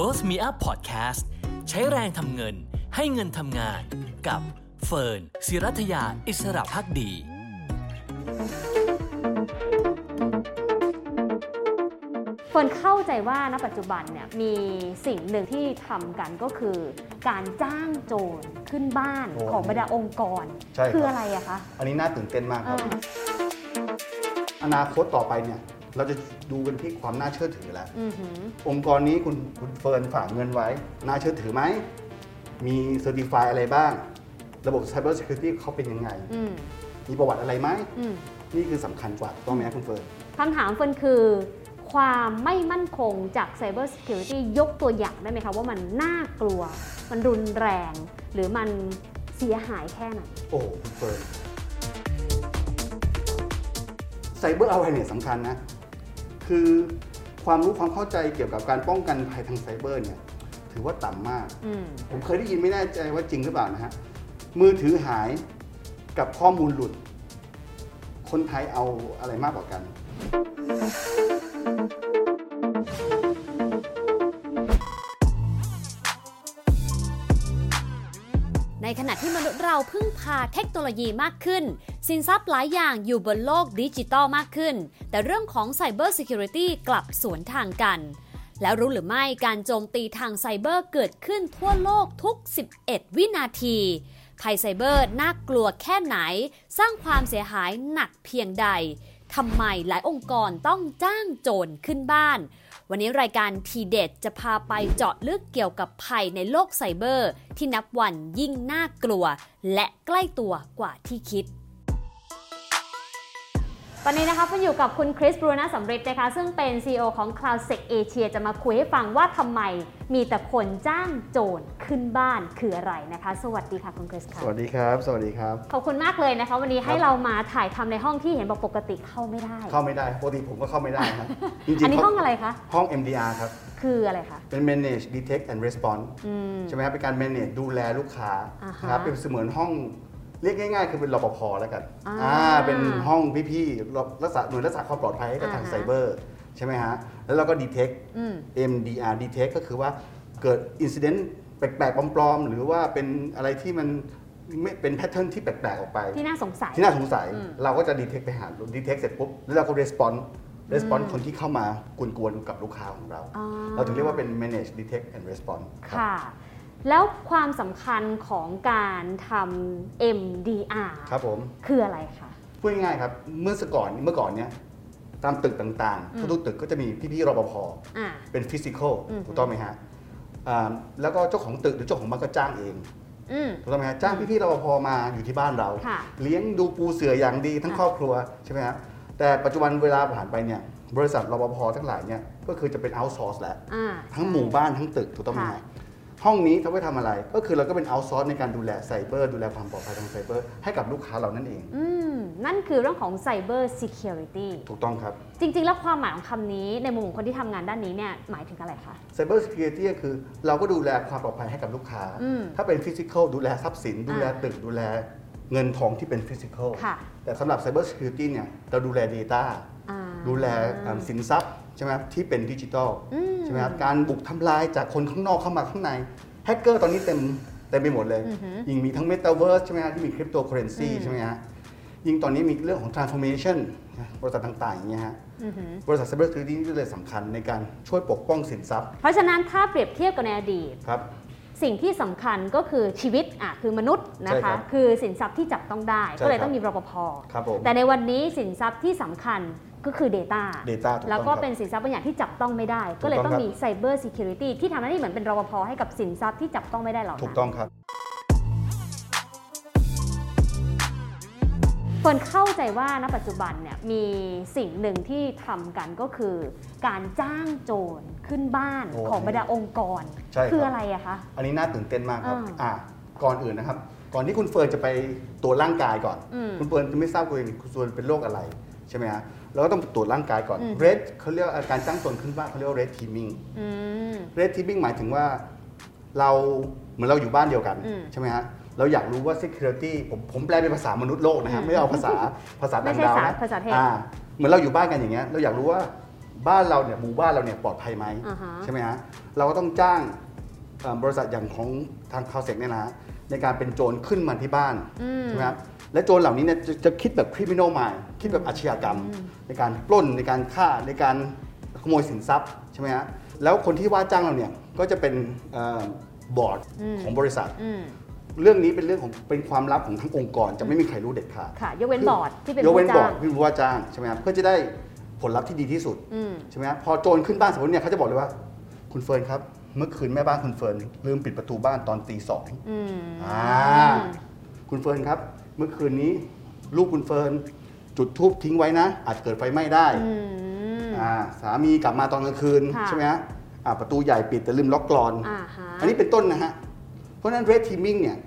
World Me Up Podcast ใช้แรงทำเงินให้เงินทำงานกับเฟิร์นศิรัทยาอิสระพักดี เฟิร์นเข้าใจว่าณปัจจุบันเนี่ยมีสิ่งหนึ่งที่ทำกันก็คือ การจ้างโจรขึ้นบ้านโอ้ของบรรดาองค์กร ใช่ครับ คืออะไรอะคะ อันนี้น่าตื่นเต้นมากครับอ่าอนาคตต่อไปเนี่ย เราจะดูกันที่ความน่าเชื่อถือแล้ว อือหือ องค์กรนี้คุณคุณเฟิร์นฝากเงินไว้ น่าเชื่อถือไหม มี certify อะไรบ้าง ระบบ Cyber Security เขาเป็นยังไง อืมมีประวัติอะไรไหม อืมนี่คือสำคัญกว่าถูกต้องไหมครับคุณเฟิร์น คำถามเฟิร์นคือ ความไม่มั่นคงจาก Cyber Security ยกตัวอย่างได้ไหมคะว่ามันน่ากลัว มันรุนแรง หรือมันเสียหายแค่ไหน โอ้โหคุณเฟิร์น Cyber Awareness สำคัญนะ คือความรู้ความเข้าใจเกี่ยวกับการป้องกันภัยทางไซเบอร์เนี่ยถือว่าต่ำมาก อืมผมเคยได้ยินไม่แน่ใจว่าจริงหรือเปล่านะฮะ มือถือหายกับข้อมูลหลุด คนไทยเอาอะไรมากกว่ากัน ในขณะที่มนุษย์เราพึ่งพาเทคโนโลยีมากขึ้น สินทรัพย์หลายอย่างอยู่บนโลกดิจิตอลมากขึ้น แต่เรื่องของ Cyber Security กลับสวนทางกัน แล้วรู้หรือไม่การโจมตีทางไซเบอร์เกิดขึ้นทั่วโลกทุก 11 วินาทีภัยไซเบอร์น่ากลัวแค่ไหน สร้างความเสียหายหนักเพียงใดทำไมหลายองค์กรต้องจ้างโจรขึ้นบ้าน วันนี้รายการทีเด็ดจะพาไปเจาะลึกเกี่ยวกับภัยในโลกไซเบอร์ ที่นับวันยิ่งน่ากลัว และใกล้ตัวกว่าที่คิด อนนี้นะคะเฟิร์นอยู่กับคุณคริสบรูนาสำริดนะคะ ซึ่งเป็น CEO ของ CloudSec Asia จะมาคุยให้ฟังว่าทำไมมีแต่คนจ้างโจรขึ้นบ้านคืออะไรนะคะ สวัสดีค่ะคุณคริสค่ะสวัสดีครับ สวัสดีครับ ขอบคุณมากเลยนะคะ วันนี้ให้ครับเรามาถ่ายทำในห้องที่เห็นบอกปกติเข้าไม่ได้ เข้าไม่ได้ปกติผมก็เข้าไม่ได้นะจริงๆอันนี้เขาห้องอะไรคะห้อง MDR ครับคืออะไรคะ เป็น manage detect and response อืมใช่ไหมครับเป็นการ manage ดูแลลูกค้าอ่าฮะนะครับเป็นเสมือนห้อง เรียกง่ายๆ คือเป็นรปภแล้วกันอ่าอ่าเป็นห้องพี่ๆรักษาหน่วยรักษาความปลอดภัยให้กับทางอ่าฮะ ไซเบอร์ใช่ไหมฮะ แล้วเราก็ detect อืม MDR detect ก็คือว่าเกิด incident แปลกๆปลอมๆ หรือว่าเป็นอะไรที่มันไม่เป็นแพทเทิร์นที่แปลกๆ ออกไป ที่น่าสงสัย ที่น่าสงสัยอืมเราก็จะ detect ไปหา detect เสร็จปุ๊บ แล้วเราก็ response response คนที่เข้ามากวนๆ กับลูกค้าของเรา อ๋อเราถึงเรียกว่าเป็น manage detect and response ครับ ค่ะ แล้วความสำคัญของการทำ MDR ครับผม คืออะไรคะพูดง่ายๆครับ เมื่อสก่อนเมื่อก่อนเนี้ยตามตึกต่างอืมๆทุกๆตึกก็จะมีพี่ๆรปภอ่า เป็นฟิสิกอลอืม ถูกต้องไหมฮะอ่าแล้วก็เจ้าของตึกหรือเจ้าของบ้านก็จ้างเองอืม ถูกต้องไหมฮะจ้างพี่ๆรปภมาอยู่ที่บ้านเรา ค่ะเลี้ยงดูปูเสืออย่างดีทั้งค่ะ ครอบครัวใช่ไหมฮะแต่ปัจจุบันเวลาผ่านไปเนี่ยบริษัทรปภทั้งหลายเนี่ยก็คือจะเป็น outsource แล้ว อ่า ทั้งหมู่บ้านทั้งตึกถูกต้องไหมค่ะฮะ ห้องนี้เขาไปทำอะไร ก็คือเราก็เป็น outsource ในการดูแลไซเบอร์ดูแลความปลอดภัยทางไซเบอร์ให้กับลูกค้าเรานั่นเอง อืมนั่นคือเรื่องของ Cyber Security ถูกต้องครับ จริง ๆ แล้วความหมายของคำนี้ในมุมของคนที่ทำงานด้านนี้เนี่ยหมายถึงอะไรคะ Cyber Security ก็คือเราก็ดูแลความปลอดภัยให้กับลูกค้า อืมถ้าเป็นฟิสิกอลดูแลทรัพย์สิน ดูแลอ่าตึกดูแลเงินทองที่เป็น physical ค่ะ แต่สำหรับ Cyber Security เนี่ยเราดูแล Data อ่า ดูแลอ่าสินทรัพย์ ใช่ไหมครับที่เป็นดิจิทัลอืมใช่ไหมครับการบุกทำลายจากคนข้างนอกเข้ามาข้างในแฮกเกอร์ตอนนี้เต็มเต็มไปหมดเลยอือหือยิ่งมีทั้ง Metaverse ใช่ไหมครับที่มีคริปโตเคอเรนซีอืมใช่ไหมฮะยิ่งตอนนี้มีเรื่องของ transformation บริษัทต่าง ๆ อย่างเงี้ยฮะอือหือบริษัท Cyber Security นี่เลยสำคัญในการช่วยปกป้องสินทรัพย์ เพราะฉะนั้นถ้าเปรียบเทียบกับในอดีตครับสิ่งที่สำคัญก็คือชีวิตอะคือมนุษย์นะใช่ครัคะบคือสินทรัพย์ที่จับต้องได้ใช่ก็เลยครับต้องมีรปภครับผมแต่ในวันนี้สินทรัพย์ที่สำคัญ ก็คือ Data Data ถูกต้องแล้วก็ครับเป็นสินทรัพย์บางอย่างที่จับต้องไม่ได้ ก็เลยถูกต้ต้อองงครับมี Cyber Security ที่ทำหน้าที่เหมือนเป็นรปภให้กับสินทรัพย์ที่จับต้องไม่ได้เหล่านั้นถูกต้องครับเฟิร์นเข้าใจว่าณปัจจุบันเนี่ยมีสิ่งหนึ่งที่ทำกันก็คือ การจ้างโจรขึ้นบ้านโอ้ของบรรดาองค์กรใช่ครับคืออะไรอะคะ อันนี้น่าตื่นเต้นมากครับอ่าอ่าก่อนอื่นนะครับ ก่อนที่คุณเฟิร์นจะไปตรวจร่างกายก่อนอืมคุณเฟิร์นจะไม่ทราบตัวเองคุณเฟิร์นเป็นโรคอะไรใช่ไหมฮะ เราก็ต้องตรวจร่างกายก่อนอืม red เขาเรียกว่าอาการจ้างโจรขึ้นบ้านเขาเรียกว่า red teaming อืม red teaming หมายถึงว่าเราเหมือนเราอยู่บ้านเดียวกันอืมใช่ไหมฮะเราอยากรู้ว่า security ผมผมแปลเป็นภาษามนุษย์โลกนะฮะอืมไม่ได้เอาภาษาภาษาไม่ต่างใช่ดาวภาษานะภาษาเทพอ่าเหมือนเราอยู่บ้านกันอย่างเงี้ยเราอยากรู้ว่าบ้านเราเนี่ยหมู่บ้านเราเนี่ยปลอดภัยไหมอ่าฮะใช่ไหมฮะเราก็ต้องจ้างเอ่อบริษัทอย่างของทางคาวเซ็กเนี่ยนะฮะในการเป็นโจรขึ้นมาที่บ้านอืมใช่ไหมครับ และโจรเหล่านี้เนี่ยจะจะคิดแบบ criminal mind คิดแบบอาชญากรรม ในการปล้นในการฆ่าในการขโมยสินทรัพย์ใช่ไหมฮะแล้วคนที่ว่าจ้างเราเนี่ยก็จะเป็นบอร์ดอืมของบริษัทอืมเรื่องนี้เป็นเรื่องของเป็นความลับของทั้งองค์กร จะไม่มีใครรู้เด็ดขาดค่ะยกเว้นบอร์ดที่เป็นผู้จ้าง ยกเว้นบอร์ดที่รู้ว่าจ้างใช่ไหมครับเพื่อจะได้ผลลัพธ์ที่ดีที่สุดอืมใช่ไหมครับพอโจรขึ้นบ้านสมมติเนี่ยเขาจะบอกเลยว่าคุณเฟิร์นครับ เมื่อคืนแม่บ้านคุณเฟิร์นลืมปิดประตูบ้านตอนตีสองอืมอ่าคุณเฟิร์นครับ เมื่อคืนนี้ ลูกคุณเฟิร์นจุดธูปทิ้งไว้นะ อาจเกิดไฟไหม้ได้อืม อ่าสามีกลับมาตอนกลางคืนค่ะ ใช่ไหมฮะอ่าประตูใหญ่ปิดแต่ลืมล็อกกลอน อ่าฮะอันนี้เป็นต้นนะฮะ เพราะฉะนั้น red teaming เนี่ย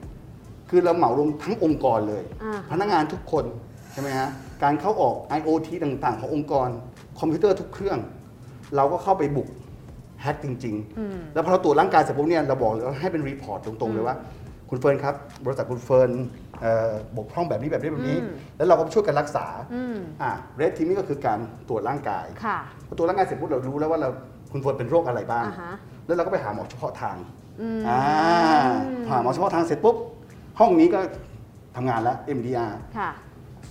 คือเราเหมารวมทั้งองค์กรเลย อ่า พนักงานทุกคนใช่ไหมฮะ การเข้าออก IoT ต่างๆ ขององค์กร คอมพิวเตอร์ทุกเครื่อง เราก็เข้าไปบุกแฮกจริง อืม ๆ แล้วพอเราตรวจร่างกายเสร็จปุ๊บเนี่ยเราบอกเลยว่าให้เป็น report ตรง ๆ เลยว่า คุณเฟิร์นครับ บริษัทคุณเฟิร์นเอ่อ บกพร่องแบบนี้แบบนี้แบบนี้อืมแล้วเราก็ช่วยกันรักษาอืมอ่า red teaming ก็คือการตรวจร่างกายค่ะพอตรวจร่างกายเสร็จปุ๊บเรารู้แล้วว่าเราคุณเฟิร์นเป็นโรคอะไรบ้างอ่าฮะแล้วเราก็ไปหาหมอเฉพาะทางอืมอ่าผ่าหมอเฉพาะทางเสร็จปุ๊บห้องนี้ก็ทำงานแล้ว MDR ค่ะ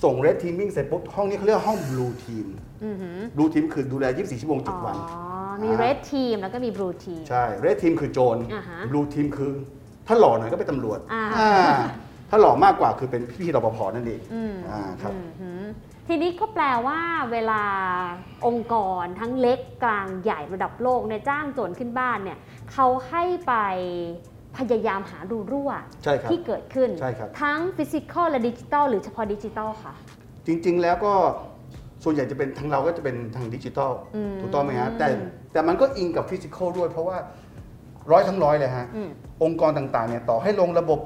ส่ง Red Teaming เสร็จปุ๊บห้องนี้เขาเรียกว่าห้อง Blue Team อือหือ Blue Team คือดูแล 24 ชั่วโมงอ๋จุดวันอมี red team แล้วก็มี blue team ใช่ Red Team คือโจรอ่าฮะ Blue Team คือ ถ้าหล่อหน่อยก็เป็นตำรวจอ่าอ่า ถ้าหล่อมากกว่าคือเป็นพี่รปภนั่นเองอืมอ่าครับอืมหือทีนี้ก็แปลว่าเวลาองค์กรทั้งเล็กกลางใหญ่ระดับโลกเนี่ยจ้างโจรขึ้นบ้านเนี่ยเขาให้ไปพยายามหารูรั่วใช่ครับที่เกิดขึ้นใช่ครับทั้ง physical และดิจิตอลหรือเฉพาะดิจิตอลค่ะ จริงๆแล้วก็ส่วนใหญ่จะเป็นทางเราก็จะเป็นทางดิจิทัลอืมถูกต้องไหมฮะแต่แต่มันก็อิงกับ physical ด้วยเพราะว่าร้อยทั้งร้อยเลยฮะอืมองค์กรต่างๆเนี่ยต่อให้ลงระบบ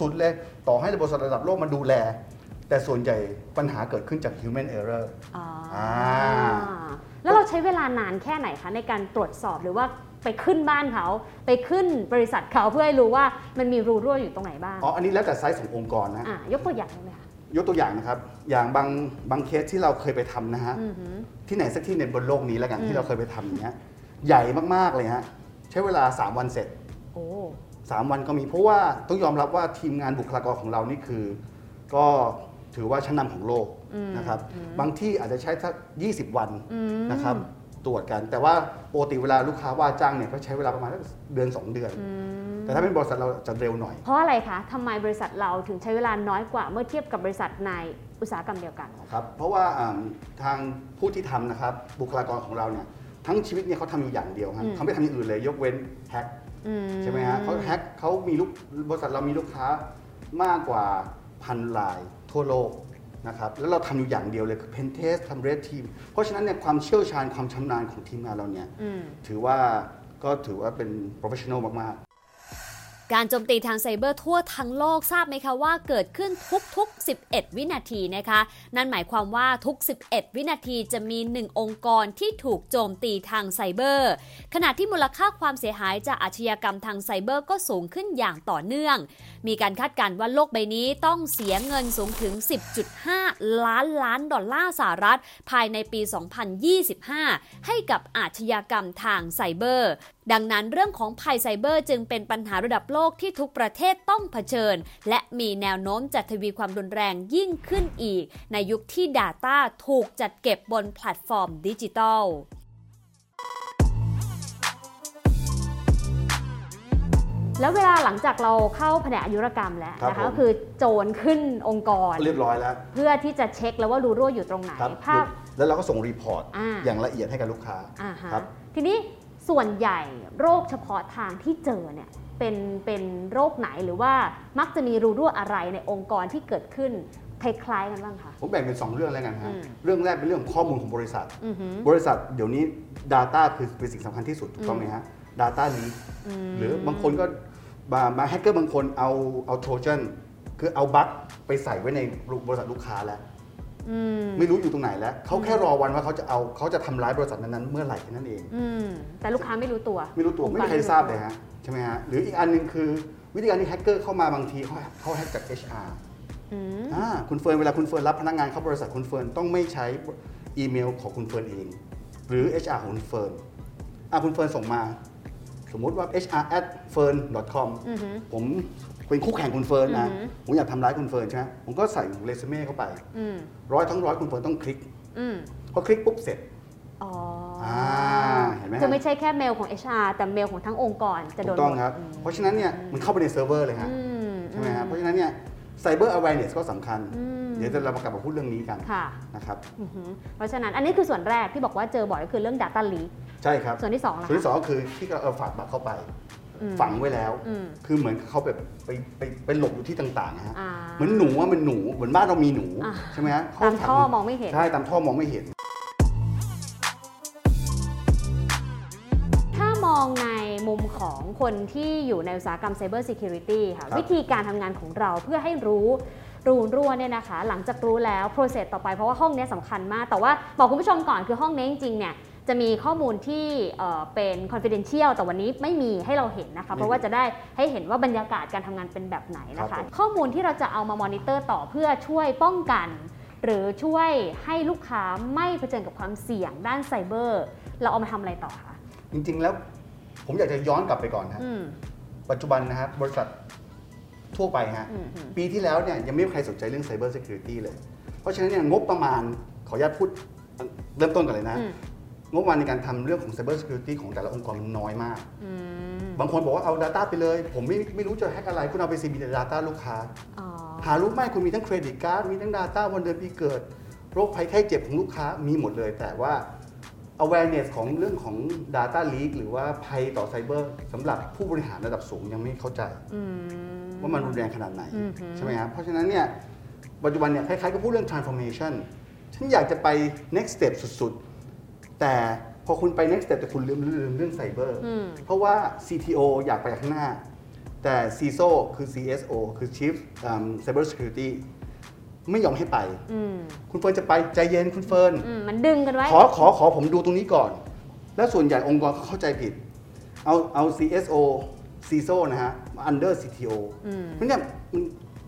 สุดๆเลย ต่อให้ระบบระดับโลกมาดูแล แต่ส่วนใหญ่ปัญหาเกิดขึ้นจาก human error อ๋ออ่า แล้วเราใช้เวลานานแค่ไหนคะในการตรวจสอบหรือว่าไปขึ้นบ้านเขา ไปขึ้นบริษัทเขาเพื่อให้รู้ว่ามันมีรูรั่วอยู่ตรงไหนบ้างอ๋ออันนี้แล้วแต่ไซส์ขององค์กรนะ อะยกตัวอย่างได้ไหมคะยกตัวอย่างนะครับ อย่างบางบางเคสที่เราเคยไปทำนะฮะ อือหือ ที่ไหนสักที่ในบนโลกนี้แล้วกันอืม ที่เราเคยไปทำอย่างเงี้ย ใหญ่มากๆเลยฮะ ใช้เวลา 3 วันเสร็จ โอ้ 3 วันก็มีเพราะว่าต้องยอมรับว่าทีมงานบุคลากรของเรานี่คือ ก็ถือว่าชั้นนำของโลกอืมนะครับอืมบางที่อาจจะใช้สัก 20 วันอืมนะครับ ตรวจกัน แต่ว่าปกติเวลาลูกค้าว่าจ้างเนี่ยก็ใช้เวลาประมาณสักเดือน 2 เดือนอืมแต่ถ้าเป็นบริษัทเราจะเร็วหน่อย เพราะอะไรคะทำไมบริษัทเราถึงใช้เวลาน้อยกว่าเมื่อเทียบกับบริษัทในอุตสาหกรรมเดียวกันครับเพราะว่าอ่าทางผู้ที่ทำนะครับบุคลากรของเราเนี่ย ทั้งชีวิตเนี่ยเขาทำอยู่อย่างเดียวครับอืมเขาไม่ทำอย่างอื่นเลยยกเว้นแฮกอืใช่ไหมฮะเขาแฮกเขามีลูกบริษัทเรามีลูกค้ามากกว่าพันรายทั่วโลกนะครับแล้วเราทำอยู่อย่างเดียวเลยคือ Pen Test ทำ Red Team เพราะฉะนั้นเนี่ยความเชี่ยวชาญความชำนาญของทีมงานเราเนี่ยอืมถือว่าก็ถือว่าเป็น professional มาก ๆ การโจมตีทางไซเบอร์ทั่วทั้งโลกทราบไหมคะว่าเกิดขึ้นทุกๆ 11 วินาทีนะคะ นั่นหมายความว่าทุก 11 วินาทีจะมี 1 องค์กรที่ถูกโจมตีทางไซเบอร์ ขณะที่มูลค่าความเสียหายจากอาชญากรรมทางไซเบอร์ก็สูงขึ้นอย่างต่อเนื่อง มีการคาดการณ์ว่าโลกใบนี้ต้องเสียเงินสูงถึง 10.5 ล้านล้านดอลลาร์สหรัฐ ภายในปี 2025 ให้กับอาชญากรรมทางไซเบอร์ ดังนั้นเรื่องของภัยไซเบอร์จึงเป็นปัญหาระดับโลกที่ทุกประเทศต้องเผชิญ และมีแนวโน้มจะทวีความรุนแรงยิ่งขึ้นอีก ในยุคที่ Data ถูกจัดเก็บบนแพลตฟอร์มดิจิทัลแล้วเวลาหลังจากเราเข้าแผนกอายุรกรรมแล้วครับนะคะผมก็คือโจรขึ้นองค์กร เรียบร้อยแล้ว เพื่อที่จะเช็คแล้วว่ารูรั่วอยู่ตรงไหนครับภาพแล้วเราก็ส่ง report อ่าอย่างละเอียดให้กับลูกค้าอ่าฮะครับทีนี้ ส่วนใหญ่โรคเฉพาะทางที่เจอเนี่ยเป็นเป็นโรคไหนหรือว่ามักจะมีรูรั่วอะไรในองค์กรที่เกิดขึ้นคล้ายๆกันบ้างคะผมแบ่งเป็น 2 เรื่องแล้วกันฮะอืมเรื่องแรกเป็นเรื่องของข้อมูลของบริษัทอือหือบริษัทเดี๋ยวนี้ Data คือเป็นสิ่งสำคัญที่สุดถูกต้องไหมฮะ Data leak มหรือบางคนก็มามาแฮกเกอร์บางคนเอาเอาโทรจันคือเอาบั๊กไปใส่ไว้ในบริษัทลูกค้าแล้วอืม ไม่รู้อยู่ตรงไหนแล้วเขาแค่รอวันว่าเขาจะเอาเขาจะทำร้ายบริษัทนั้นๆเมื่อไหร่แค่นั้นเองอืมแต่ลูกค้าไม่รู้ตัว ไม่รู้ตัวองค์กรไม่มีใครทราบเลยฮะใช่ไหมฮะหรืออีกอันหนึ่งคือวิธีการที่แฮกเกอร์เข้ามาบางทีเขาเขาแฮกจาก HR อืมอ่าคุณเฟิร์นเวลาคุณเฟิร์นรับพนักงานเข้าบริษัทคุณเฟิร์นต้องไม่ใช้อีเมลของคุณเฟิร์นเอง หรือ HR ของคุณเฟิร์นอะคุณเฟิร์นส่งมา สมมุติว่า hr at fern com อือฮึผม เป็นคู่แข่งคุณเฟิร์นนะอือฮึผมอยากทำร้ายคุณเฟิร์นใช่ไหมผมก็ใส่เรซูเม่เข้าไปอืมร้อยทั้งร้อยคุณเฟิร์นต้องคลิกอืมพอคลิกปุ๊บเสร็จอ๋ออ่าเห็นไหมฮะคือไม่ใช่แค่เมลของ HR แต่เมลของทั้งองค์กรจะโดน ถูกต้องหมดครับอืมเพราะฉะนั้นเนี่ยมันเข้าไปในเซิร์ฟเวอร์เลยฮะอืมใช่ไหมครับเพราะฉะนั้นเนี่ย cyber awareness ก็สำคัญอืมเดี๋ยวจะเรามากลับมาพูดเรื่องนี้กันค่ะนะครับอือฮึเพราะฉะนั้นอันนี้คือส่วนแรกที่บอกว่าเจอบ่อยก็คือเรื่อง Data Leak ใช่ครับ ส่วนที่สองล่ะคะ ส่วนที่สองก็คือที่เราเอาฝากบัตรเข้าไปอืม ฝังไว้แล้วอืมคือเหมือนเขาแบบไปไปไปหลบอยู่ที่ต่างๆนะฮะอ่าเหมือนหนูว่ามันหนูเหมือนบ้านเรามีหนูอ่าใช่ไหมฮะตามท่อมองไม่เห็นใช่ตามท่อมองไม่เห็น ถ้ามองในมุมของคนที่อยู่ในอุตสาหกรรม Cyber Security ค่ะครับวิธีการทำงานของเราเพื่อให้รู้รูรั่วเนี่ยนะคะ หลังจากรู้แล้ว process ต่อไปเพราะว่าห้องเนี้ยสำคัญมาก แต่ว่าบอกคุณผู้ชมก่อนคือห้องนี้จริงๆเนี่ย จะมีข้อมูลที่เอ่อเป็น confidential แต่วันนี้ไม่มีให้เราเห็นนะคะ เพราะว่าจะได้ให้เห็นว่าบรรยากาศการทำงานเป็นแบบไหนนะครัคะบผมข้อมูลที่เราจะเอามามอนิเตอร์ต่อเพื่อช่วยป้องกัน หรือช่วยให้ลูกค้าไม่เผชิญกับความเสี่ยงด้านไซเบอร์ เราเอามาทำอะไรต่อคะ จริงๆแล้วผมอยากจะย้อนกลับไปก่อนนะอืมปัจจุบันนะครับบริษัททั่วไปฮะอืมอืมปีที่แล้วเนี่ยยังไม่มีใครสนใจเรื่อง Cyber Security เลย เพราะฉะนั้นเนี่ยงบประมาณขออนุญาตพูดเริ่มต้นกันเลยนะอืม งบประมาณในการทำเรื่องของ Cyber Security ของแต่ละองค์กรมันน้อยมาก อืมบางคนบอกว่าเอา Data ไปเลย ผมไม่ไม่รู้จะแฮกอะไร คุณเอาไป CB Data ลูกค้า อ๋อหารู้ไหมคุณมีทั้งเครดิตการ์ดมีทั้ง Data วันเดือนปีเกิด โรคภัยไข้เจ็บของลูกค้ามีหมดเลย แต่ว่า awareness ของเรื่องของ Data leak หรือว่าภัยต่อไซเบอร์สำหรับผู้บริหารระดับสูงยังไม่เข้าใจ อืม ว่ามันรุนแรงขนาดไหน อือหือใช่ไหมครับเพราะฉะนั้นเนี่ยปัจจุบันเนี่ยคล้ายๆก็พูดเรื่อง transformation ฉันอยากจะไป next step สุดๆ แต่พอคุณไป next step แต่คุณลืมลืมเรื่องไซเบอร์อืมเพราะว่า CTO อยากไปข้างหน้า แต่ CISO คือ CSO คือ Chief um, Cyber Security ไม่ยอมให้ไปอืมคุณเฟิร์นจะไปใจเย็นคุณเฟิร์นอืมมันดึงกันไว้ ขอขอขอผมดูตรงนี้ก่อน แล้วส่วนใหญ่องค์กรเขาเข้าใจผิด เอาเอา CSO CISO นะฮะมา under CTO อืมเพราะเนี่ยมัน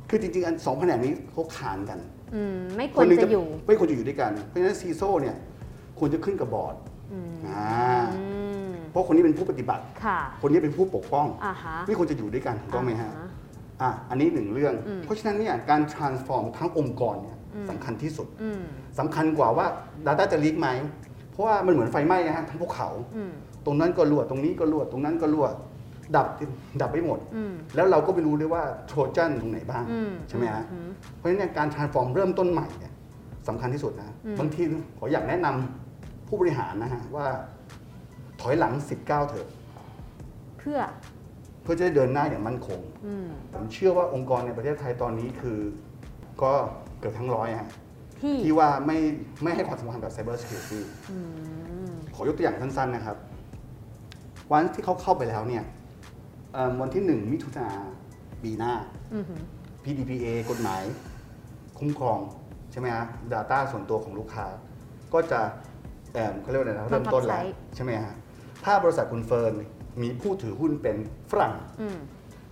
คือจริงๆอันสองแผนกนี้เขาขานกันอืมไม่ควรหนึ่งจะอยู่ ไม่ควรจะอยู่ด้วยกัน เพราะฉะนั้น CISO เนี่ย ควรจะขึ้นกับบอร์ดอืมอ่าอืมเพราะคนนี้เป็นผู้ปฏิบัติค่ะคนนี้เป็นผู้ปกป้องอ่าฮะไม่ควรจะอยู่ด้วยกันถูกต้องไหมฮะาอะอันนี้หนึ่งเรื่องอืมเพราะฉะนั้นเนี่ยการ transform ทั้งองค์กรเนี่ยอืมสำคัญที่สุดอืมสำคัญกว่าว่า Data จะลีกไหม เพราะว่ามันเหมือนไฟไหม้นะฮะทั้งภูเขาอืมตรงนั้นก็รั่วตรงนี้ก็รั่วตรงนั้นก็รั่วดับดับไปหมดอืมแล้วเราก็ไม่รู้ด้วยว่าโทรจันตรงไหนบ้างอืมใช่ไหมฮะอืมเพราะฉะนั้นเนี่ยการ transform เริ่มต้นใหม่เนี่ยสำคัญที่สุดนะอืมบางทีขออยากแนะนำ ผู้บริหารนะฮะว่าถอยหลัง 19 เถอะ เพื่อเพื่อจะได้เดินหน้าอย่างมั่นคง อืมผมเชื่อว่าองค์กรในประเทศไทยตอนนี้คือ ก็เกือบทั้งร้อยฮะที่ที่ว่าไม่ไม่ให้ความสำคัญกับ Cyber Security อืมขอยกตัวอย่างสั้นๆนะครับ วันที่เขาเข้าไปแล้วเนี่ยเอิ่มวันที่หนึ่งมิถุนาปีหน้า อือหือ PDPA กฎหมาย คุ้มครอง ใช่ไหมฮะ Data ส่วนตัวของลูกค้า ก็จะ เอิ่มเขาเรียกว่าอะไรนะเริ่มต้นแล้วใช่ไหมฮะถ้าบริษัทคุณเฟิร์นมีผู้ถือหุ้นเป็นฝรั่งอืม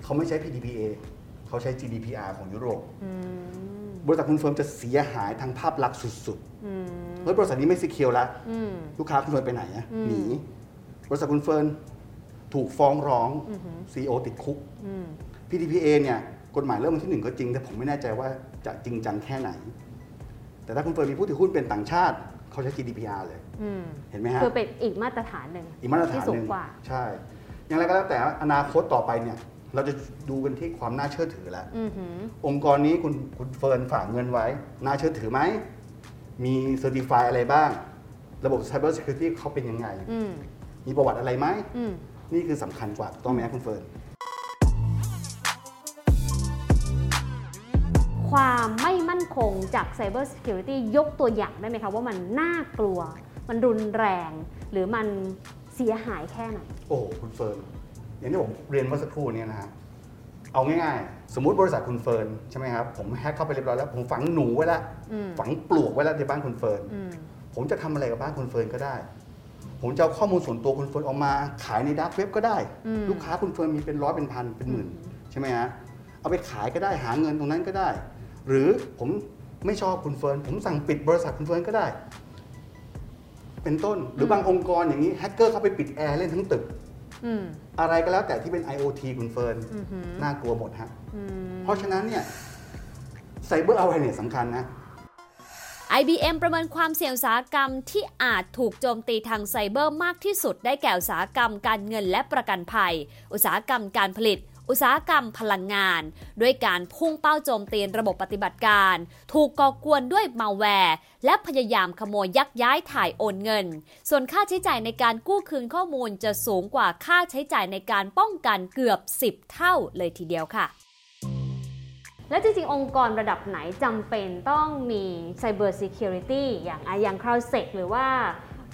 เขาไม่ใช้ PDPA เขาใช้ GDPR ของยุโรปอืมบริษัทคุณเฟิร์มจะเสียหายทางภาพลักษณ์สุดอืมๆเฮ้ยบริษัทนี้ไม่ซีเคียวแล้วอืมลูกค้าคุณเฟิร์นไปไหนอะอืมหนีบริษัทคุณเฟิร์นถูกฟ้องร้องอือหือ CEO ติดคุกอืม PDPA เนี่ยกฎหมายเริ่มวันที่หนึ่งก็จริง แต่ผมไม่แน่ใจว่าจะจริงจังแค่ไหน แต่ถ้าคุณเฟิร์นมีผู้ถือหุ้นเป็นต่างชาติ เขาใช้ GDPR เลยอืม เห็นไหมฮะคือเป็นอีกมาตรฐานหนึ่งอีกมาตรฐานที่หสูนึ่งงกว่าใช่อย่างไรก็แล้วแต่อนาคตต่อไปเนี่ย เราจะดูกันที่ความน่าเชื่อถือแล้วอือหือองค์กรนี้คุณคุณเฟิร์นฝากเงินไว้ น่าเชื่อถือไหม มี certify อะไรบ้าง ระบบ Cyber Security เขาเป็นยังไงอืมมีประวัติอะไรไหมอืมนี่คือสำคัญกว่าถูกต้องไหมครับคุณเฟิร์นความไม่มั่นคงจาก Cyber Security ยกตัวอย่างได้ไหมคะว่ามันน่ากลัว มันรุนแรง หรือมันเสียหายแค่ไหน โอ้โหคุณเฟิร์นอย่างที่ผมเรียนเมื่อสักครู่เนี้นะฮะเอาง่ายๆ สมมุติบริษัทคุณเฟิร์นใช่ไหมครับผมแฮกเข้าไปเรียบร้อยแล้ว ผมฝังหนูไว้แล้วอืม ฝังปลวกไว้แล้วในบ้านคุณเฟิร์นอืม ผมจะทำอะไรกับบ้านคุณเฟิร์นก็ได้ ผมจะเอาข้อมูลส่วนตัวคุณเฟิร์นออกมา ขายในดาร์กเว็บก็ได้ อืม ลูกค้าคุณเฟิร์นมีเป็นร้อยเป็นพันเป็นหมื่นใช่ไหมฮะเอาไปขายก็ได้หาเงินตรงนั้นก็ได้ หรือผมไม่ชอบคุณเฟิร์นผมสั่งปิดบริษัทคุณเฟิร์นก็ได้ไป เป็นต้น หรือบางองค์กรอย่างนี้แฮกเกอร์เข้าไปปิดแอร์เล่นทั้งตึกอืมอะไรก็แล้วแต่ที่เป็น IoT คุณเฟิร์นอือหือน่ากลัวหมดฮะอืมเพราะฉะนั้นเนี่ย cyber awareness เนี่ยสำคัญนะ IBM ประเมินความเสี่ยงอุตสาหกรรมที่อาจถูกโจมตีทางไซเบอร์มากที่สุดได้แก่อุตสาหกรรมการเงินและประกันภัย อุตสาหกรรมการผลิต อุตสาหกรรมพลังงาน ด้วยการพุ่งเป้าโจมตีระบบปฏิบัติการ ถูกก่อกวนด้วยมาแวร์ และพยายามขโมยยักย้ายถ่ายโอนเงิน ส่วนค่าใช้จ่ายในการกู้คืนข้อมูลจะสูงกว่าค่าใช้จ่ายในการป้องกันเกือบ 10 เท่าเลยทีเดียวค่ะแล้วจริงๆ องค์กรระดับไหนจำเป็นต้องมี Cyber Security อย่างอะอย่าง CrowdSec หรือว่า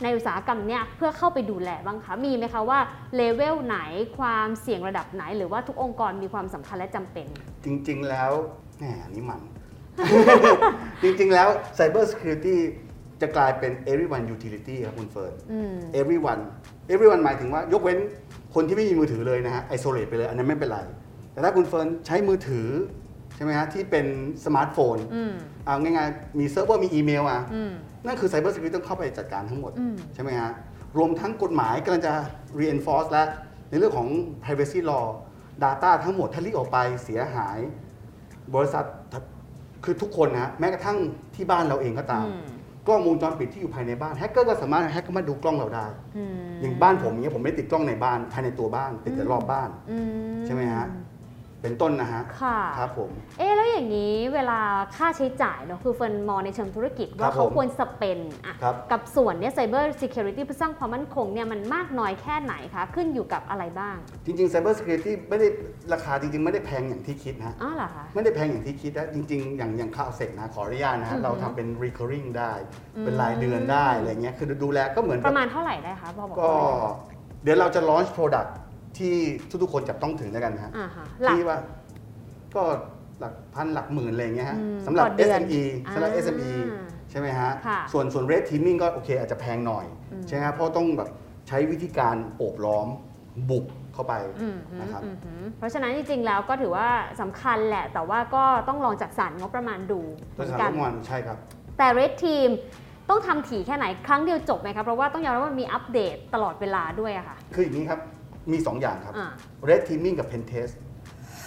ในอุตสาหกรรมเนี้ยเพื่อเข้าไปดูแลบ้างคะ มีไหมคะว่าเลเวลไหนความเสี่ยงระดับไหน หรือว่าทุกองค์กรมีความสำคัญและจำเป็น จริง ๆ แล้วแหมอันนี้มัน จริง ๆ แล้ว Cyber Security จะกลายเป็น everyone utility ครับคุณเฟิร์นอืม everyone everyone หมายถึงว่ายกเว้นคนที่ไม่มีมือถือเลยนะฮะ isolate ไปเลย อันนั้นไม่เป็นไร แต่ถ้าคุณเฟิร์นใช้มือถือ ใช่ไหมฮะที่เป็นสมาร์ทโฟนอืมเอาง่ายๆ มีเซิร์ฟเวอร์มีอีเมลอะอืมนั่นคือ Cyber Security ต้องเข้าไปจัดการทั้งหมดอืมใช่ไหมฮะ รวมทั้งกฎหมายกำลังจะ reinforce และ ในเรื่องของ privacy law data ทั้งหมดถ้า leak ออกไปเสียหาย บริษัทคือทุกคนนะฮะแม้กระทั่งที่บ้านเราเองก็ตามอืมกล้องวงจรปิดที่อยู่ภายในบ้านแฮกเกอร์ก็สามารถ hack เข้ามาดูกล้องเราได้อืมอย่างบ้านผมอย่างเงี้ยผมไม่ได้ติดกล้องในบ้านภายในตัวบ้านติดแต่รอบบ้านอืใช่ไหมฮะ เป็นต้นนะฮะค่ะครับผม เอ๊ะแล้วอย่างนี้เวลาค่าใช้จ่ายเนาะคือเฟิร์นมองในเชิงธุรกิจครัว่าเขาควร spend อะครับกับส่วนเนี้ย Cyber Security เพื่อสร้างความมั่นคงเนี่ยมันมากน้อยแค่ไหนคะ ขึ้นอยู่กับอะไรบ้าง จริงๆ Cyber Security ไม่ได้ราคาจริงๆ ไม่ได้แพงอย่างที่คิดนะฮะอ้าวเหรอคะไม่ได้แพงอย่างที่คิดนะจริงๆ อย่างอย่างคาวเซกนะขออนุญาตนะอืฮะอฮึเราทำเป็น recurring ได้อืมเป็นรายเดือนได้อะไรเงี้ยคือดูแลก็เหมือนปกับระมาณเท่าไหร่ได้คะพอบอกก็ได้ไหมเดี๋ยวเราจะ launch product ที่ทุกๆคนจับต้องถึงแล้วกันนะฮะอ่าฮะหลัก ที่ว่าก็หลักพันหลักหมื่นอะไรเงี้ยฮะอืมสำหรับ ต่อเดือน SME สำหรับ อ่า SME ใช่ไหมฮะ ค่ะส่วนส่วน red teaming ก็โอเคอาจจะแพงหน่อยอืม ใช่ไหมฮะเพราะต้องแบบใช้วิธีการโอบล้อมบุกเข้าไป อืมนะครับ อืมอืมเพราะฉะนั้นจริงๆแล้วก็ถือว่าสำคัญแหละ แต่ว่าก็ต้องลองจัดสรรงบประมาณดูเหต้มืองอนใช้กันรางวัลใช่ครับ แต่ Red Team ต้องทำถี่แค่ไหนครั้งเดียวจบไหมครับ เพราะว่าต้องยอมรับว่ามันมีอัปเดตตลอดเวลาด้วยอะค่ะ คืออย่างนี้ครับ มี 2 อย่างครับ อ่า red teaming กับ pen test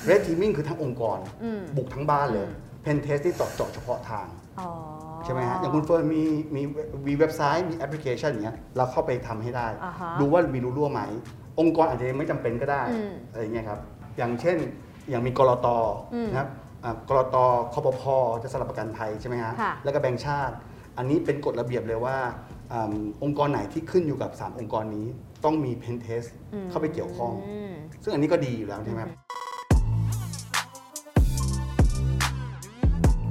red teaming คือทั้งองค์กร อืมบุกทั้งบ้านเลยอืม pen test ที่เจาะเจาะเฉพาะทาง อ๋อ ใช่ไหมฮะ อย่างคุณเฟิร์นมีมีมีเว็บไซต์มีแอปพลิเคชันอย่างเงี้ยเราเข้าไปทำให้ได้ อ่าฮะดูว่ามีรูรั่วไหม องค์กรอาจจะยังไม่จำเป็นก็ได้อืมอะไรอย่างเงี้ยครับ อย่างเช่นอย่างมีกรตอืมนะครับอ่ากรตคปพจะสลับประกันภัยใช่ไหมฮะค่ะ แล้วก็แบงก์ชาติ อันนี้เป็นกฎระเบียบเลยว่าอ่าองค์กรไหนที่ขึ้นอยู่กับ 3 องค์กรนี้ ต้องมี pen test อืมเข้าไปเกี่ยวข้องมซึ่งอันนี้ก็ดีอยู่แล้วใช่ไหมครับ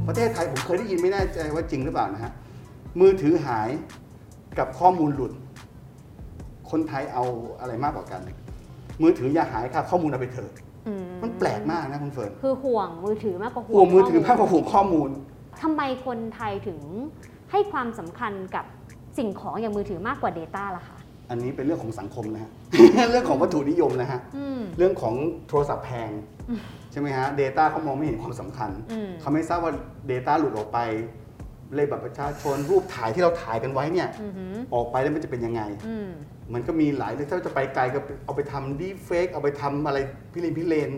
ประเทศไทยผมเคยได้ยินไม่แน่ใจว่าจริงหรือเปล่านะฮะ มือถือหายกับข้อมูลหลุด คนไทยเอาอะไรมากกว่ากัน มือถืออย่าหายค่ะข้อมูลเอาไปเถอะอืมันแปลกมากนะคุณเฟิร์นคือห่วงมือถือมากกว่าห่วงห่วงมือถือข้มากกว่าห่วงข้อมูลทำไมคนไทยถึงให้ความสำคัญกับสิ่งของอย่างมือถือมากกว่า Data ล่ะคะ อันนี้เป็นเรื่องของสังคมนะฮะ เรื่องของวัตถุนิยมนะฮะ อืม เรื่องของโทรศัพท์แพงใช่ไหมฮะ Data เขามองไม่เห็นความสำคัญ อืม เขาไม่ทราบว่า Data หลุดออกไป เลขบัตรประชาชนรูปถ่ายที่เราถ่ายกันไว้เนี่ย อือหือออกไปแล้วมันจะเป็นยังไง อืม มันก็มีหลายเรื่องถ้าจะไปไกลก็เอาไปทำดีเฟกเอาไปทำอะไรพิเรนพิเรน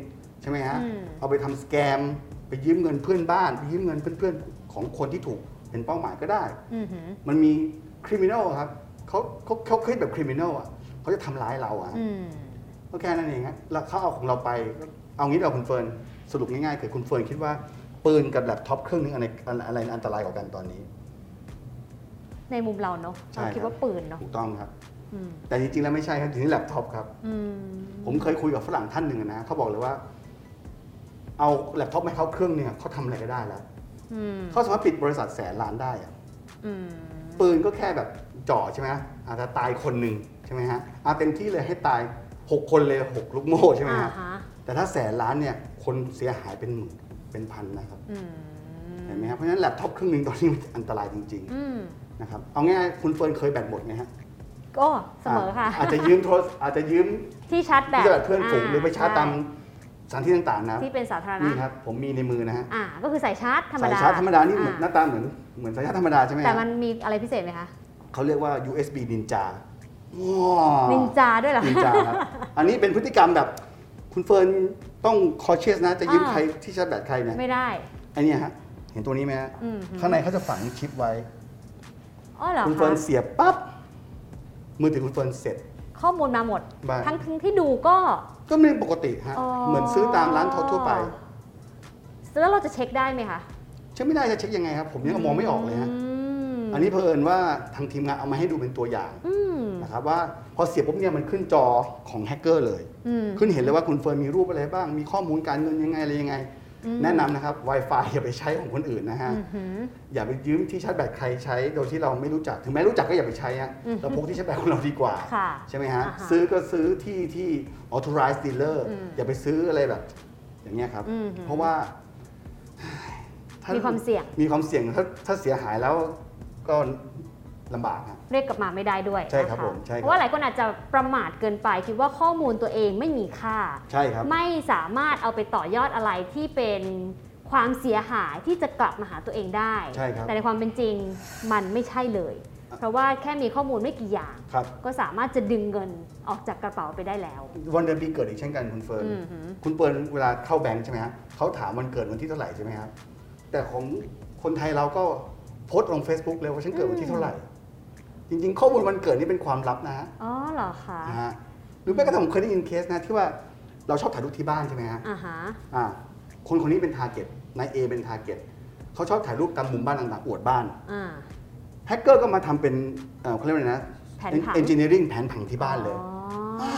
ใช่ไหมฮะ อืม เอาไปทำสแกม ไปยืมเงินเพื่อนบ้าน ไปยืมเงินเพื่อนๆของคนที่ถูกเป็นเป้าหมายก็ได้ อือหือมันมีคริมิน a ลครับ เขาเขาเขาคิดแบบคริมิน a ลอะเขาจะทำร้ายเราอะอืมก็แค่นั้นเองฮะแล้วเขาเอาของเราไป เอางี้เราคุณเฟิร์นสรุปง่ายๆคือคุณเฟิร์นคิดว่าปืนกับแล็ปท็อปเครื่องนึงอะไรอะไรอันตรายกว่ากันตอนนี้ ในมุมเราเนาะใช่เราคิดครับว่าปืนเนาะถูกต้องครับอืมแต่จริงๆแล้วไม่ใช่ครับถึงแล็ปท็อปครับอืมผมเคยคุยกับฝรั่งท่านหนึ่งนะเขาบอกเลยว่า เอาแล็ปท็อปมาให้เขาเครื่องเนี่ยเขาทำอะไรก็ได้แล้วอืมเขาสามารถปิดบริษัทแสนล้านได้อะอืม ปืนก็แค่แบบจ่อใช่ไหมอาจจะตายคนหนึ่งใช่ไหมฮะอาเต็มที่เลยให้ตายหกคนเลยหกลูกโม่ใช่ไหมอ่าฮะฮะแต่ถ้าแสนล้านเนี่ยคนเสียหายเป็นหมื่นเป็นพันนะครับอืมเห็นไหมครับเพราะฉะนั้นแล็ปท็อปเครื่องหนึ่งตอนนี้มันอันตรายจริงอืมๆนะครับเอาง่ายๆคุณเฟิร์นเคยแบตหมดไหมฮะก็เสมอค่ะอาจจะยืมโทรอาจจะยืมที่ชาร์จแบตที่ตจะแบบเพื่อนฝูงหรือไปชาร์จตามใสถานที่ต่างๆนะที่เป็นสาธารณะนี่ครับผมมีในมือนะฮะอ่าก็คือใส่ชาร์จธรรมสายดาชาร์จธรรมดานี่เหมือนหอ่น้าตาเหมือนเหมือนสายชาร์จธรรมดาใช่ไหมฮะแต่มันมีอะไรพิเศษไหมคะเขาเรียกว่า USB Ninja นินจาด้วยเหรอนินจาครับ อันนี้เป็นพฤติกรรมแบบ คุณเฟิร์นต้องคอเชสนะ จะยืมอ่าใครที่ชาร์จแบตใครเนี่ยไม่ได้ไอันนี้ฮะ เห็นตัวนี้ไหมฮะ อืมข้างในเขาจะฝังชิปไว้ อ๋อเหรอคุณคะเฟิร์นเสียบปั๊บ มือถือคุณเฟิร์นเสร็จ ข้อมูลมาหมด บ้าง ทั้งทั้งที่ดูก็ ก็ไม่ปกติฮะอ๋อ เหมือนซื้อตามร้านทั่วๆไปแล้วเราจะเช็คได้ไหมคะเช็คไม่ได้จะเช็คยังไงครับ ผมยังมองไม่ออกเลยฮะมอันนี้เพอิญว่าทางทีมงานเอามาให้ดูเป็นตัวอย่างอืมนะครับว่าพอเสียบปุ๊บเนี่ยมันขึ้นจอของแฮกเกอร์เลย อืม ขึ้นเห็นเลยว่าคุณเฟิร์นมีรูปอะไรบ้าง มีข้อมูลการเงินยังไงอะไรยังไงอืม แนะนำนะครับ Wi-Fi อย่าไปใช้ของคนอื่นนะฮะอือหืออย่าไปยืมที่ชาร์จแบตใครใช้โดยที่เราไม่รู้จัก ถึงแม้รู้จักก็อย่าไปใช้ฮะอือฮึเราพกที่ชาร์จแบตของเราดีกว่าค่ะใช่ไหมฮะอ่าฮะ ซื้อก็ซื้อที่ที่ authorized dealer อืมอย่าไปซื้ออะไรแบบ อย่างเงี้ยครับอืมเพราะว่ามีความเสี่ยง มีความเสี่ยงถ้าถ้าเสียหายแล้วก็ ลำบากฮะเรียกกลับมาไม่ได้ด้วยใช่ครับนะะผมใช่ครับ เพราะว่าหลายคนอาจจะประมาทเกินไปคิดว่าข้อมูลตัวเองไม่มีค่า ใช่ครับ ไม่สามารถเอาไปต่อยอดอะไรที่เป็นความเสียหายที่จะกลับมาหาตัวเองได้ ใช่ครับแต่ในความเป็นจริงมันไม่ใช่เลยเพราะว่าแค่มีข้อมูลไม่กี่อย่าง ครับ ก็สามารถจะดึงเงินออกจากกระเป๋าไปได้แล้ว วันเดือนปีเกิดอีกเช่นกันคุณเฟิร์นอือหือ คุณเฟิร์นเวลาเข้าแบงค์ใช่ไหมฮะเขาถามวันเกิดวันที่เท่าไหร่ใช่ไหมครับแต่ของคนไทยเราก็โพสต์ลง Facebook เลยว่าฉันเกิดวันที่เท่าไหร่ จริงๆ ข้อมูลวันเกิดนี่เป็นความลับนะฮะอ๋อเหรอคะนะฮะหรือแม้กระทั่งผมเคยได้ยินเคสนะที่ว่าเราชอบถ่ายรูปที่บ้านใช่ไหมฮะอ่าฮะอ่าคนคนนี้เป็น target นายเอเป็น target เขาชอบถ่ายรูปตามมุมบ้านต่างๆอวดบ้านอ่าแฮกเกอร์ก็มาทำเป็นเอ่อเขาเรียกว่าอะไรนะแผนผัง engineering แผนผังที่บ้านเลย อ๋อ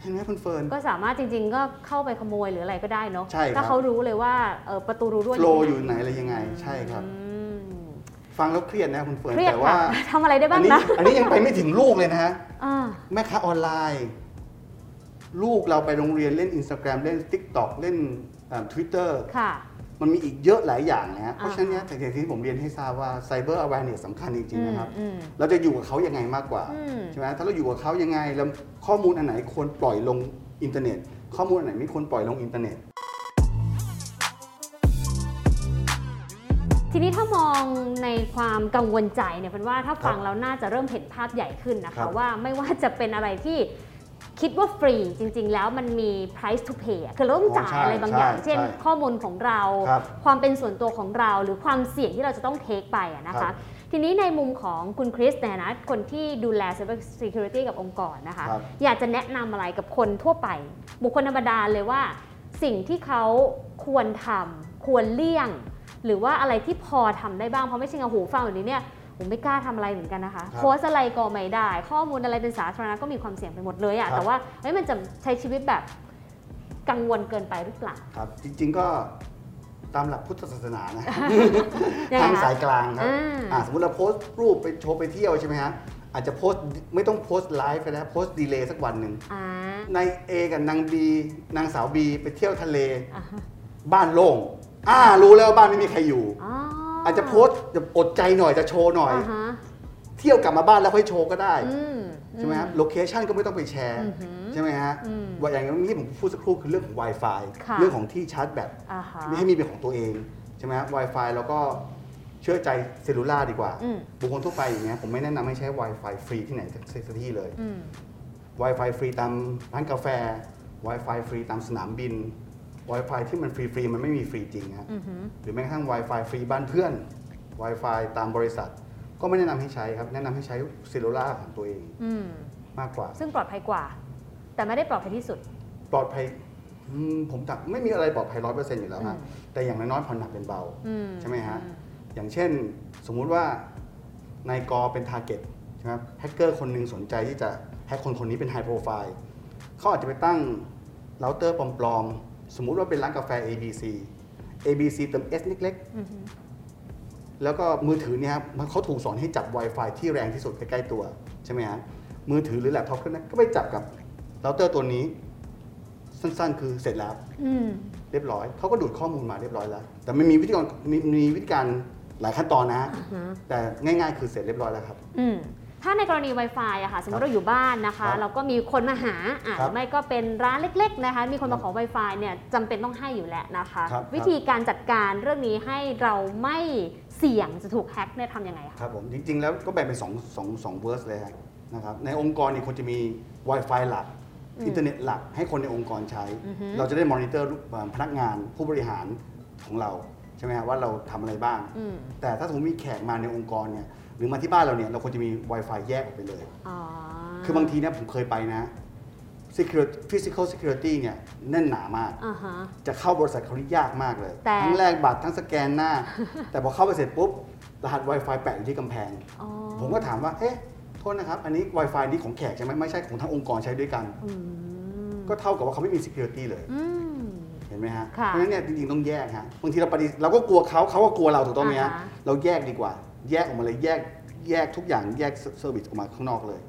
เห็นไหมคุณเฟิร์น ก็สามารถจริงๆ ก็เข้าไปขโมยหรืออะไรก็ได้เนาะใช่ครับ ถ้าเขารู้เลยว่าเอ่อประตูรูรั่ว flaw ที่อยู่ไหนอะไรยังไง ใช่ครับ อืม ฟังแล้วเครียดนะคุณเฟิร์นเครียดแต่ค่ะว่าทำอะไรได้บ้างอันนี้นะ อันนี้ยังไปไม่ถึงลูกเลยนะฮะ อ่า แม่ค้าออนไลน์ ลูกเราไปโรงเรียนเล่น Instagram เล่น TikTok เล่นทวิตเตอร์ค่ะ มันมีอีกเยอะหลายอย่างนะฮะเพราะฉะนั้นเนี่ยอ่าแต่อย่างที่ผมเรียนให้ทราบว่า Cyber Awareness สำคัญจริง ๆ นะครับอืม เราจะอยู่กับเขายังไงมากกว่าอืม ใช่ไหมถ้าเราอยู่กับเขายังไงแล้วข้อมูลอันไหนควรปล่อยลงอินเทอร์เน็ต ข้อมูลอันไหนไม่ควรปล่อยลงอินเทอร์เน็ต ทีนี้ถ้ามองในความกังวลใจเนี่ยเป็นว่าถ้าฟังครับแล้วน่าจะเริ่มเห็นภาพใหญ่ขึ้นนะคะครับ ว่าไม่ว่าจะเป็นอะไรที่คิดว่าฟรีจริง ๆ แล้วมันมี price to pay อะคือเราต้องจ่ายอะไรบางอย่างเช่นข้อมูลของเรา ครับความเป็นส่วนตัวของเรา หรือความเสี่ยงที่เราจะต้องเทคไปอะนะครัคะ บ ทีนี้ในมุมของคุณคริสเนี่ยนะคนที่ดูแล cyber security กับองค์กรนะคะ ครับ อยากจะแนะนำอะไรกับคนทั่วไป บุคคลธรรมดาเลยว่า สิ่งที่เขาควรทำควรเลี่ยง หรือว่าอะไรที่พอทำได้บ้างเพราะไม่ใช่เงาหูฟังแบบนี้เนี่ยผมไม่กล้าทำอะไรเหมือนกันนะคะครับโพสต์อะไรก็ไม่ได้ ข้อมูลอะไรเป็นสาธารณะก็มีความเสี่ยงไปหมดเลยครัอะบแต่ว่าเฮ้ยมันจะใช้ชีวิตแบบกังวลเกินไปหรือเปล่าครับ จริง ๆก็ตามหลักพุทธศาสนานะยังไงทางคะสายกลางครับอ่าอ่าสมมติเราโพสต์รูปไปโชว์ไปเที่ยวใช่ไหมฮะอาจจะโพสต์ไม่ต้องโพสต์ไลฟ์ก็ได้โพสต์ delay สักวันหนึ่งอ่านายเอกับนางบีนางสาวบีไปเที่ยวทะเลอ่าฮะบ้านโล่ง อ่ารู้แล้วว่าบ้านไม่มีใครอยู่ อ๋ออาจจะโพสต์จะอดใจหน่อยจะโชว์หน่อยอ่าฮะเที่ยวกลับมาบ้านแล้วค่อยโชว์ก็ได้อืมใช่ไหมครับ location ก็ไม่ต้องไปแชร์ อือหือ ใช่ไหมฮะอืมว่าอย่างที่ผมพูดสักครู่คือเรื่องของ Wi-Fi ค่ะ เรื่องของที่ชาร์จแบตอ่าฮะ ไม่ให้มีเป็นของตัวเองใช่ไหมครับ Wi-Fi แล้วก็เชื่อใจ cellular ดีกว่า อืม บุคคลทั่วไปอย่างเงี้ยผมไม่แนะนำให้ใช้ Wi-Fi ฟรีที่ไหนสักสักที่เลย อืม Wi-Fi ฟรีตามร้านกาแฟ Wi-Fi ฟรีตามสนามบิน Wi-Fi ที่มันฟรีๆมันไม่มีฟรีจริงฮะอือหือหรือแม้กระทั่ง Wi-Fi ฟรีบ้านเพื่อน Wi-Fi ตามบริษัท ก็ไม่แนะนำให้ใช้ครับ แนะนำให้ใช้ cellular ของตัวเองอืมมากกว่า ซึ่งปลอดภัยกว่า แต่ไม่ได้ปลอดภัยที่สุด ปลอดภัยอืมผมตักไม่มีอะไรปลอดภัยร้อยเปอร์เซ็นต์อยู่แล้วฮะอืมแต่อย่างน้อยๆผ่อนหนักเป็นเบาอืมใช่ไหมฮะอย่างเช่นสมมุติว่านายกอเป็น target ใช่ไหมครับแฮกเกอร์คนหนึ่งสนใจที่จะ hack คนคนนี้เป็น high profile เขาอาจจะไปตั้งเราเตอร์ปลอมๆ สมมุติว่าเป็นร้านกาแฟ ABC ABC เติม S เล็กอือหือๆแล้วก็มือถือเนี่ยครับมันเขาถูกสอนให้จับ Wi-Fi ที่แรงที่สุดใกล้ๆตัว ใช่ไหมฮะมือถือหรือแล็ปท็อปก็นั้นก็ไปจับกับเราเตอร์ตัวนี้ สั้นๆ คือเสร็จแล้วอืมเรียบร้อยเขาก็ดูดข้อมูลมาเรียบร้อยแล้ว แต่มันมีวิธีการมีมีวิธีการหลายขั้นตอนนะฮะอ่าฮะแต่ง่าย ๆ คือเสร็จเรียบร้อยแล้วครับอืม ถ้าในกรณี Wi-Fi อะค่ะ สมมครับเราอยู่บ้านนะคะ ครับเราก็มีคนมาหาอะครับหรือไม่ก็เป็นร้านเล็ก ๆ นะคะ มีคนมาครับขอ Wi-Fi เนี่ยจำเป็นต้องให้อยู่แล้วนะคะครับ วิธีการจัดการเรื่องนี้ให้เราไม่เสี่ยงจะถูก hack เนี่ยทำยังไงคะ ครับผมจริง ๆ แล้วก็แบ่งเป็นสองสองสอง verse เลยฮะนะครับในองค์กรเนี่ยควรจะมี Wi-Fi หลัก อืมอินเทอร์เน็ตหลักให้คนในองค์กรใช้ อือฮึ เราจะได้มอนิเตอร์พนักงานผู้บริหารของเรา ใช่ไหมฮะว่าเราทำอะไรบ้าง อืม แต่ถ้าสมมติมีแขกมาในองค์กรเนี่ยห รือมาที่บ้านเราเนี่ยเราควรจะมี Wi-Fi แยกออกไปเลย อ๋อคือบางทีเนี่ยผมเคยไปนะ security physical security เนี่ยแน่นหนามาก อ่าฮะ จะเข้าบริษัทเขานี่ยากมากเลย แต่ ทั้งแลกบัตรทั้งสแกนหน้า แต่พอเข้าไปเสร็จปุ๊บ รหัส Wi-Fi แปะอยู่ที่กำแพง อ๋อผมก็ถามว่า เอ๊ะ โทษนะครับ อันนี้ Wi-Fi นี่ของแขกใช่ไหมไม่ใช่ของทั้งองค์กรใช้ด้วยกัน อืมก็เท่ากับว่าเขาไม่มี security เลย อืม เห็นไหมฮะค่ะเพราะฉะนั้นเนี่ยจริงๆต้องแยกฮะ บางทีเราปฏิเราก็กลัวเขาเขาก็กลัวเราถูกต้องไหมฮะ อ่าฮะ เราแยกดีกว่า แยกออกมาเลยแยกแยกทุกอย่างแยก service ออกมาข้างนอกเลย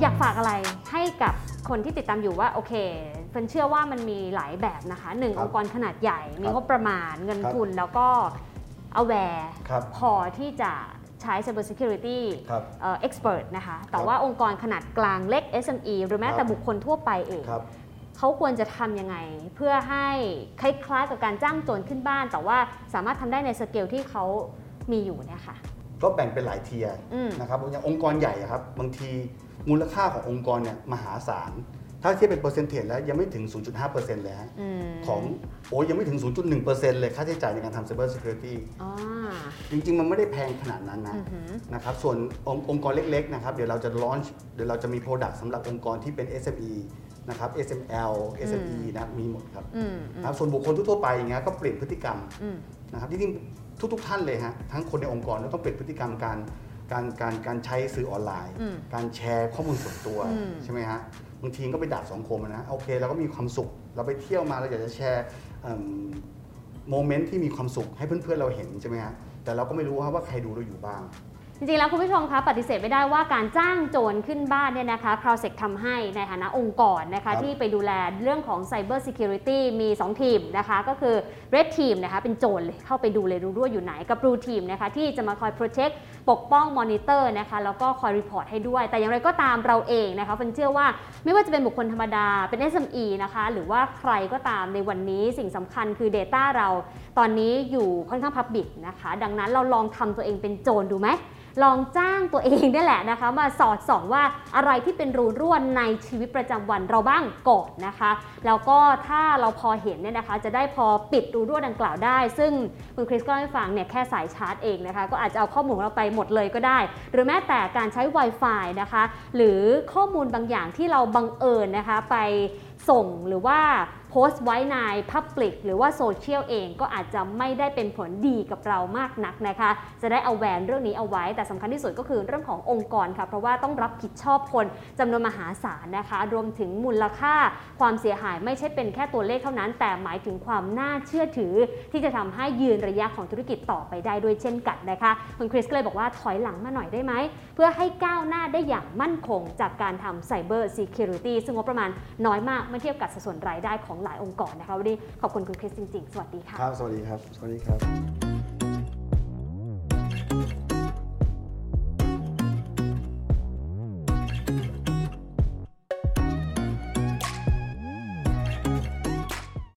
อยากฝากอะไรให้กับคนที่ติดตามอยู่ว่าโอเคเฟิร์นเชื่อว่ามันมีหลายแบบนะคะหนึ่งครับองค์กรขนาดใหญ่ มีครับงบประมาณเงินครับทุนแล้วก็ aware ครับพอที่จะใช้ cyber security ครับเอ่อ expert นะคะ แต่ครับว่าองค์กรขนาดกลางเล็ก SME หรือแม้ครับแต่บุคคลทั่วไปเองครับ เขาควรจะทำยังไง เพื่อให้คล้ายๆกับการจ้างโจรขึ้นบ้าน แต่ว่าสามารถทำได้ในสเกลที่เขามีอยู่เนี่ยค่ะ ก็แบ่งเป็นหลายเทียร์อืม นะครับอย่างองค์กรใหญ่อะครับบางทีมูลค่าขององค์กรเนี่ยมหาศาล ถ้าเทียบเป็นเปอร์เซ็นต์แล้วยังไม่ถึง 0.5%เลยฮะอืมของโอ้ยังไม่ถึง 0.1%เลยค่าใช้จ่ายในการทำ Cyber Security อ๋อจริง ๆ มันไม่ได้แพงขนาดนั้นนะ อือหือ นะครับส่วนองค์องค์กรเล็กๆนะครับเดี๋ยวเราจะ launch เดี๋ยวเราจะมี Product สำหรับองค์กรที่เป็น SME นะครับ SML SME นะมีหมดครับอืมอืมนะครับส่วนบุคคลทั่วๆไปอย่างเงี้ยก็เปลี่ยนพฤติกรรมอืมนะครับจริงๆทุก ๆ ท่านเลยฮะทั้งคนในองค์กรแล้วต้องเปลี่ยนพฤติกรรมการการการการใช้สื่อออนไลน์อืมการแชร์ข้อมูลส่วนตัวอืมใช่ไหมฮะบางทีก็ไปดาบสองคมอะนะโอเคเราก็มีความสุข เราไปเที่ยวมาเราอยากจะแชร์โมเมนต์ที่มีความสุขให้เพื่อนๆเราเห็นใช่ไหมฮะแต่เราก็ไม่รู้ว่าว่าใครดูเราอยู่บ้าง จริงๆ แล้วคุณผู้ชมคะปฏิเสธไม่ได้ว่าการจ้างโจรขึ้นบ้านเนี่ยนะคะคราวเซกทำให้ในฐานะองค์กรนะครัคะบที่ไปดูแลเรื่องของ Cyber Security มี 2 ทีมนะคะ ก็คือ Red Team นะคะเป็นโจรเลยเข้าไปดูเลยรูรั่วอยู่ไหนกับ Blue Team นะคะที่จะมาคอย Protect ปกป้อง Monitor นะคะแล้วก็คอย report ให้ด้วย แต่อย่างไรก็ตามเราเองนะคะเฟิร์นเชื่อว่าไม่ว่าจะเป็นบุคคลธรรมดาเป็น SME นะคะหรือว่าใครก็ตามในวันนี้สิ่งสำคัญคือ Data เราตอนนี้อยู่ค่อนข้าง Public นะคะดังนั้นเราลองทำตัวเองเป็นโจรดูไหมลองจ้างตัวเองนี่แหละนะคะ มาสอดส่องว่าอะไรที่เป็นรูรั่วในชีวิตประจำวันเราบ้างก่อนนะคะ แล้วก็ถ้าเราพอเห็นเนี่ยนะคะ จะได้พอปิดรูรั่วดังกล่าวได้ ซึ่งคุณคริสก็ให้ฟังเนี่ยแค่สายชาร์จเองนะคะ ก็อาจจะเอาข้อมูลของเราไปหมดเลยก็ได้ หรือแม้แต่การใช้ Wi-Fi นะคะ หรือข้อมูลบางอย่างที่เราบังเอิญนะคะไปส่งหรือว่า โพสต์ไว้ใน Public หรือว่าโซเชียลเองก็อาจจะไม่ได้เป็นผลดีกับเรามากนักนะคะ จะได้เอาแวนเรื่องนี้เอาไว้ แต่สำคัญที่สุดก็คือเรื่องขององค์กรค่ะ เพราะว่าต้องรับผิดชอบคนจำนวนมหาศาลนะคะ รวมถึงมูลค่าความเสียหายไม่ใช่เป็นแค่ตัวเลขเท่านั้น แต่หมายถึงความน่าเชื่อถือ ที่จะทำให้ยืนระยะของธุรกิจต่อไปได้ด้วยเช่นกันนะคะคุณคริสก็เลยบอกว่าถอยหลังมาหน่อยได้ไหมเพื่อให้ก้าวหน้าได้อย่างมั่นคงจากการทำ Cyber Security ซึ่งงบประมาณน้อยมากเมื่อเทียบกับสัดส่วนรายได้ของหลายองค์กรนะคะวันนี้ขอบคุณคุณคริสจริงๆ สวัสดีค่ะ ครับ สวัสดีครับ สวัสดีครับ